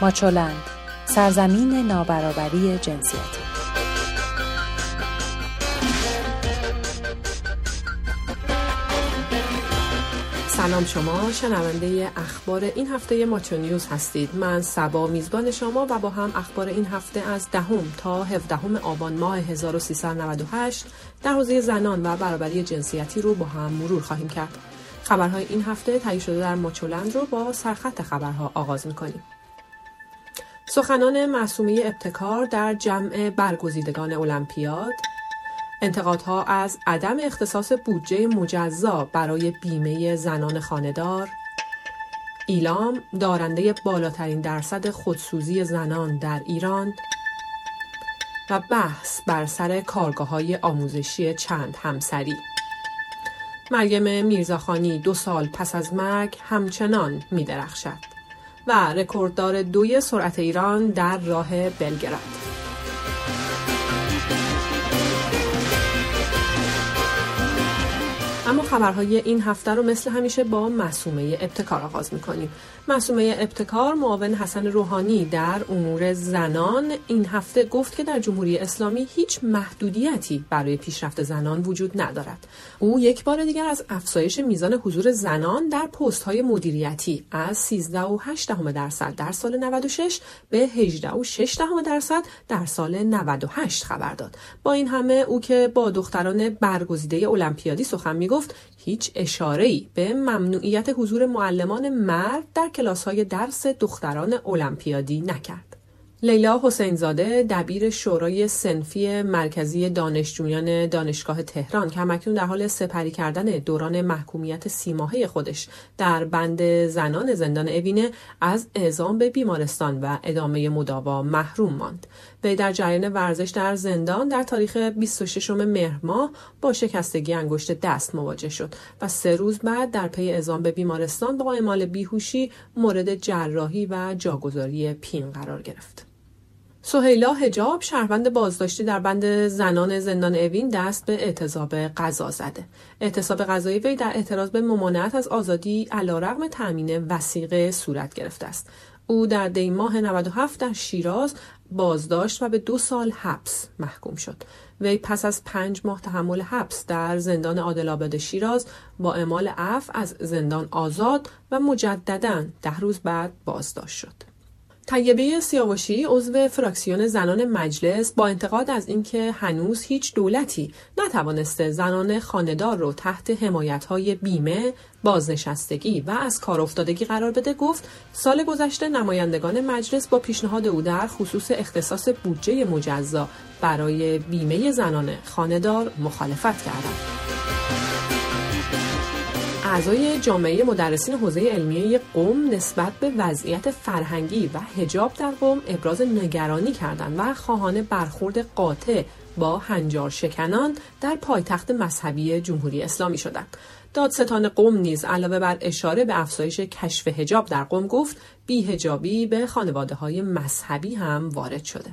ماچولند سرزمین نابرابری جنسیتی. سلام شما شنونده اخبار این هفته ماچو نیوز هستید. من سبا میزبان شما و با هم اخبار این هفته از دهم تا 17 آبان ماه 1398 در حوزه زنان و برابری جنسیتی رو با هم مرور خواهیم کرد. خبرهای این هفته تهیه شده در ماچولند رو با سرخط خبرها آغاز می‌کنیم. سخنان معصومه ابتکار در جمع برگزیدگان المپیاد. انتقادها از عدم اختصاص بودجه مجزا برای بیمه زنان خاندار ایلام دارنده بالاترین درصد خودسوزی زنان در ایران. و بحث بر سر کارگاه های آموزشی چند همسری. مریم میرزاخانی دو سال پس از مرگ همچنان می درخشد و رکورددار دوی سرعت ایران در راه بلگراد. خبرهای این هفته رو مثل همیشه با مسومه ابتکار آغاز می‌کنیم. مسومه ابتکار معاون حسن روحانی در امور زنان این هفته گفت که در جمهوری اسلامی هیچ محدودیتی برای پیشرفت زنان وجود ندارد. او یک بار دیگر از افزایش میزان حضور زنان در پست های مدیریتی از 13.8 درصد در سال 96 به 18.6 درصد در سال 98 خبر داد. با این همه او که با دختران برگزیده المپیادی سخن می‌گفت هیچ اشاره به ممنوعیت حضور معلمان مرد در کلاس های درس دختران المپیادی نکرد. لیلا حسینزاده دبیر شورای سنفی مرکزی دانشجویان دانشگاه تهران که همکنون در حال سپری کردن دوران محکومیت سیماهه خودش در بند زنان زندان اوینه از اعزام به بیمارستان و ادامه مداوا محروم ماند. وی در جریان ورزش در زندان در تاریخ 26 مهر ماه با شکستگی انگشت دست مواجه شد و سه روز بعد در پی اعزام به بیمارستان با اعمال بیهوشی مورد جراحی و جاگذاری پین قرار گرفت. سهیلا هجاب شهروند بازداشتی در بند زنان زندان اوین دست به اعتصاب غذا زده. اعتصاب غذایی وی در اعتراض به ممانعت از آزادی علیرغم تامین وسیقه صورت گرفته است. او در دی ماه 97 در شیراز بازداشت و به دو سال حبس محکوم شد. وی پس از پنج ماه تحمل حبس در زندان عادل شیراز با اعمال عفو از زندان آزاد و مجددا ده روز بعد بازداشت شد. طیبه سیاوشی عضو فراکسیون زنان مجلس با انتقاد از اینکه هنوز هیچ دولتی نتوانسته زنان خاندار رو تحت های بیمه، بازنشستگی و از کار افتادگی قرار بده گفت سال گذشته نمایندگان مجلس با پیشنهاد او در خصوص اختصاص بودجه مجزا برای بیمه زنان خاندار مخالفت کردند. اعضای جامعه مدرسین حوزه علمیه قوم نسبت به وضعیت فرهنگی و هجاب در قوم ابراز نگرانی کردند و خواهان برخورد قاطع با هنجار شکنان در پایتخت مذهبی جمهوری اسلامی شدند. دادستان قوم نیز علاوه بر اشاره به افزایش کشف هجاب در قوم گفت هجابی به خانواده های مذهبی هم وارد شده.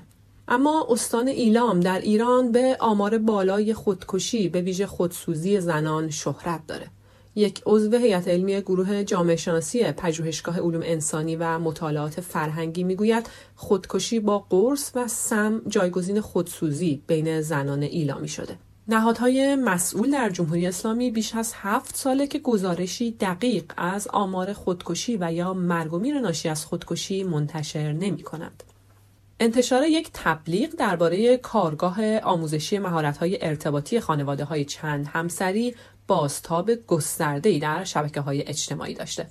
اما استان ایلام در ایران به آمار بالای خودکشی به ویژه خودسوزی زنان شهرت داره. یک عضو هیئت علمی گروه جامعه شناسی پژوهشگاه علوم انسانی و مطالعات فرهنگی می‌گوید خودکشی با قرص و سم جایگزین خودسوزی بین زنان ایلامی شده. نهادهای مسئول در جمهوری اسلامی بیش از هفت ساله که گزارشی دقیق از آمار خودکشی و یا مرگ و میر ناشی از خودکشی منتشر نمی کند. انتشار یک تبلیغ درباره کارگاه آموزشی مهارت‌های ارتباطی خانواده های چند همسری بازتاب گسترده‌ای در شبکه های اجتماعی داشته.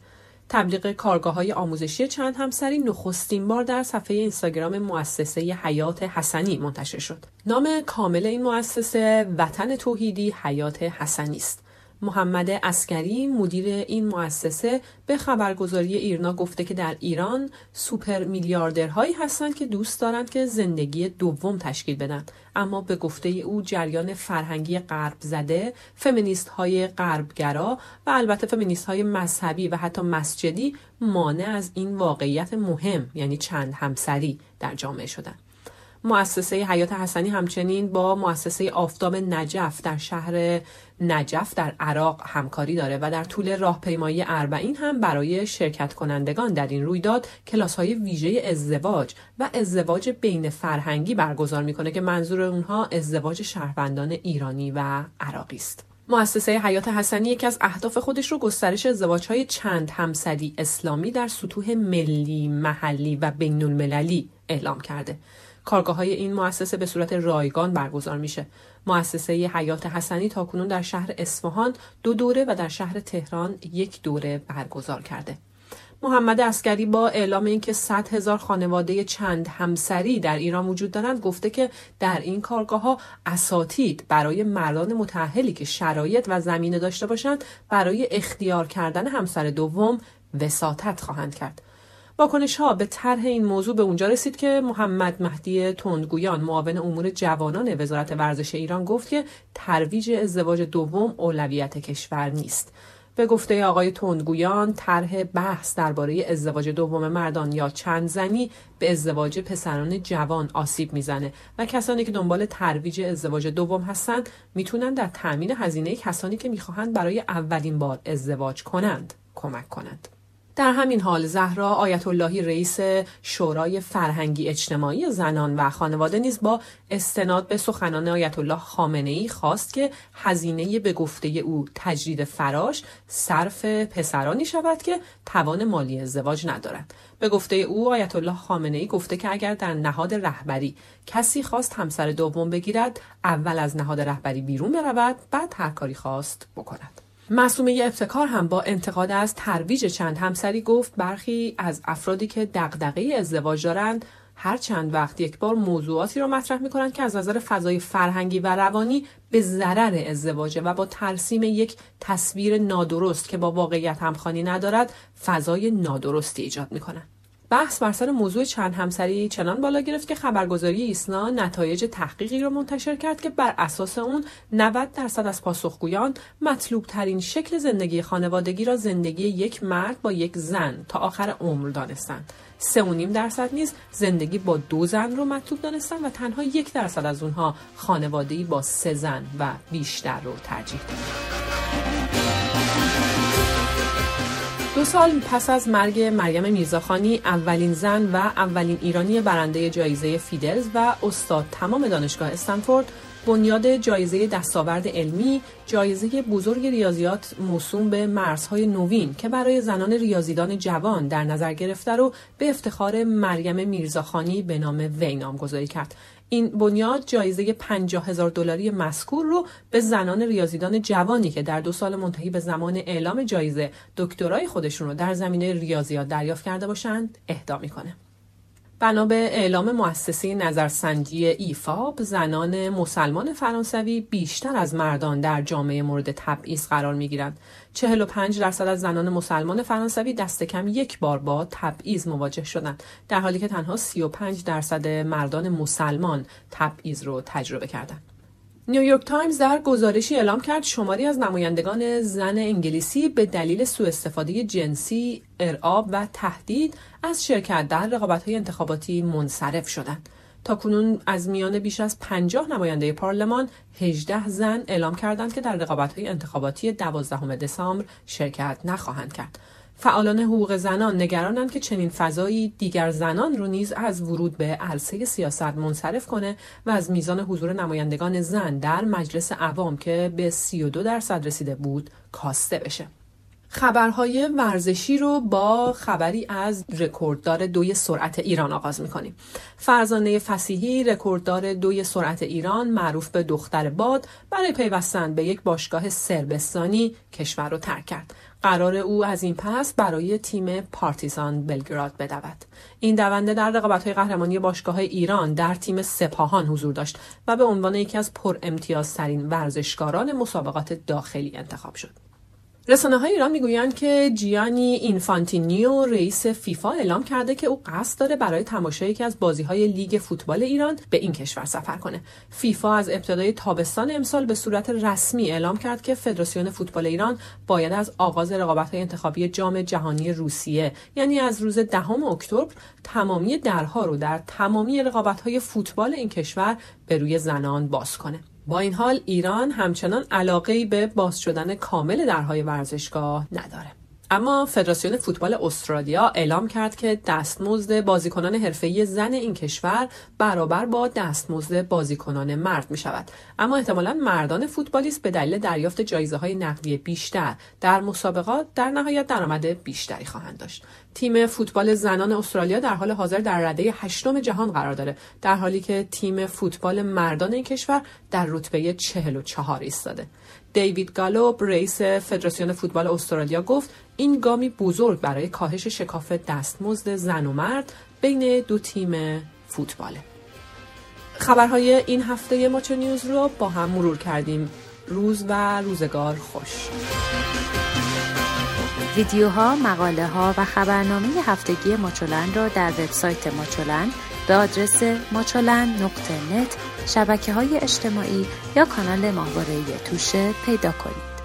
تبلیغ کارگاه های آموزشی چند همسری نخستین بار در صفحه اینستاگرام مؤسسه حیات حسنی منتشر شد. نام کامل این مؤسسه وطن توحیدی حیات حسنی است. محمد اسکری مدیر این مؤسسه به خبرگزاری ایرنا گفته که در ایران سوپر میلیاردرهایی هستند که دوست دارند که زندگی دوم تشکیل بدن. اما به گفته او جریان فرهنگی غرب زده فمینیست های غربگرا و البته فمینیست های مذهبی و حتی مسجدی مانع از این واقعیت مهم یعنی چند همسری در جامعه شدن. مؤسسه حیات حسنی همچنین با مؤسسه آفتاب نجف در شهر نجف در عراق همکاری داره و در طول راهپیمایی اربعین هم برای شرکت کنندگان در این رویداد کلاس های ویژه ازدواج و ازدواج بین فرهنگی برگزار می‌کنه که منظور اونها ازدواج شهروندان ایرانی و عراقی است. مؤسسه حیات حسنی یکی از اهداف خودش رو گسترش ازدواج چند همسری اسلامی در سطوح ملی، محلی و بین المللی اعلام کرده. کارگاه های این مؤسسه به صورت رایگان برگزار میشه. مؤسسه حیات حسنی تاکنون در شهر اصفهان دو دوره و در شهر تهران یک دوره برگزار کرده. محمد اسکری با اعلام اینکه 100 هزار خانواده چند همسری در ایران وجود دارند گفته که در این کارگاه ها اساتید برای مردان متأهلی که شرایط و زمینه داشته باشند برای اختیار کردن همسر دوم وساطت خواهند کرد. واکنش ها به طرح این موضوع به اونجا رسید که محمد مهدی تندگویان معاون امور جوانان وزارت ورزش ایران گفت که ترویج ازدواج دوم اولویت کشور نیست به گفته آقای تندگویان طرح بحث درباره ازدواج دوم مردان یا چند زنی به ازدواج پسران جوان آسیب می‌زنه و کسانی که دنبال ترویج ازدواج دوم هستند می‌تونن در تأمین هزینه کسانی که می‌خواهند برای اولین بار ازدواج کنند کمک کنند. در همین حال زهرا آیت اللهی رئیس شورای فرهنگی اجتماعی زنان و خانواده نیز با استناد به سخنان آیت الله خامنه ای خواست که هزینه به گفته او تجدید فراش صرف پسرانی شود که توان مالی ازدواج ندارند به گفته او آیت الله خامنه ای گفته که اگر در نهاد رهبری کسی خواست همسر دوم بگیرد اول از نهاد رهبری بیرون برود بعد هر کاری خواست بکند. مسئومه ابتکار هم با انتقاد از ترویج چند همسری گفت برخی از افرادی که دغدغه ازدواج دارند هر چند وقت یک بار موضوعاتی را مطرح می کنند که از نظر فضای فرهنگی و روانی به ضرر ازدواجه و با ترسیم یک تصویر نادرست که با واقعیت همخوانی ندارد فضای نادرستی ایجاد می کنند. بحث بر سر موضوع چند همسری چنان بالا گرفت که خبرگزاری ایسنا نتایج تحقیقی را منتشر کرد که بر اساس اون 90 درصد از پاسخگویان مطلوب ترین شکل زندگی خانوادگی را زندگی یک مرد با یک زن تا آخر عمر دانستند. سه و نیم درصد نیز زندگی با دو زن رو مطلوب دانستند و تنها یک درصد از اونها خانوادگی با سه زن و بیشتر رو ترجیح دادند. سال پس از مرگ مریم میرزاخانی اولین زن و اولین ایرانی برنده جایزه فیدلز و استاد تمام دانشگاه استنفورد بنیاد جایزه دستاورد علمی جایزه بزرگ ریاضیات موسوم به مرزهای نوین که برای زنان ریاضیدان جوان در نظر گرفته رو به افتخار مریم میرزاخانی به نام وی نامگذاری کرد. این بنیاد جایزه 50 هزار دلاری مذکور رو به زنان ریاضیدان جوانی که در دو سال منتهی به زمان اعلام جایزه دکترای خودشون رو در زمینه ریاضیات دریافت کرده باشند اهدا می‌کنه. بنا به اعلام مؤسسه نظرسنجی ایفاب زنان مسلمان فرانسوی بیشتر از مردان در جامعه مورد تبعیض قرار می گیرند. 45 درصد از زنان مسلمان فرانسوی دست کم یک بار با تبعیض مواجه شدند در حالی که تنها 35 درصد مردان مسلمان تبعیض رو تجربه کردند. نیویورک تایمز در گزارشی اعلام کرد شماری از نمایندگان زن انگلیسی به دلیل سوء استفاده جنسی، ارعاب و تهدید از شرکت در رقابت‌های انتخاباتی منصرف شدند. تا کنون از میان بیش از 50 نماینده پارلمان 18 زن اعلام کردند که در رقابت‌های انتخاباتی 12 دسامبر شرکت نخواهند کرد. فعالان حقوق زنان نگرانند که چنین فضایی دیگر زنان رو نیز از ورود به عرصه سیاست منصرف کنه و از میزان حضور نمایندگان زن در مجلس عوام که به 32 درصد رسیده بود کاسته بشه. خبرهای ورزشی رو با خبری از رکورددار دوی سرعت ایران آغاز می‌کنیم. فرزانه فسیحی رکورددار دوی سرعت ایران معروف به دختر باد برای پیوستن به یک باشگاه سربستانی کشور رو ترک کرد. قراره او از این پس برای تیم پارتیزان بلگراد بدود. این دونده در رقابت‌های قهرمانی باشگاه ایران در تیم سپاهان حضور داشت و به عنوان یکی از پر امتیازترین ورزشکاران مسابقات داخلی انتخاب شد. رسانه های ایران می‌گویند که جیانی اینفانتینو رئیس فیفا اعلام کرده که او قصد داره برای تماشای یکی از بازی های لیگ فوتبال ایران به این کشور سفر کنه. فیفا از ابتدای تابستان امسال به صورت رسمی اعلام کرد که فدراسیون فوتبال ایران باید از آغاز رقابت های انتخابی جام جهانی روسیه یعنی از روز دهم اکتبر تمامی درها رو در تمامی رقابت های فوتبال این کشور به روی زنان باز کنه. با این حال ایران همچنان علاقه به باز شدن کامل درهای ورزشگاه نداره. اما فدراسیون فوتبال استرالیا اعلام کرد که دستمزد بازیکنان حرفه‌ای زن این کشور برابر با دستمزد بازیکنان مرد می شود اما احتمالا مردان فوتبالیست به دلیل دریافت جایزه های نقدی بیشتر در مسابقات در نهایت درآمد بیشتری خواهند داشت. تیم فوتبال زنان استرالیا در حال حاضر در رده هشتم جهان قرار داره در حالی که تیم فوتبال مردان این کشور در رتبه 44 ایستاده. دیوید گالوب رئیس فدراسیون فوتبال استرالیا گفت این گامی بزرگ برای کاهش شکاف دستمزد زن و مرد بین دو تیم فوتباله. خبرهای این هفته ماچو نیوز رو با هم مرور کردیم. روز و روزگار خوش. ویدیوها، مقاله ها و خبرنامه هفتگی ماچولن را در وبسایت ماچولن به آدرس ماچولن نقطه نت شبکه های اجتماعی یا کانال ماهواره توشه پیدا کنید.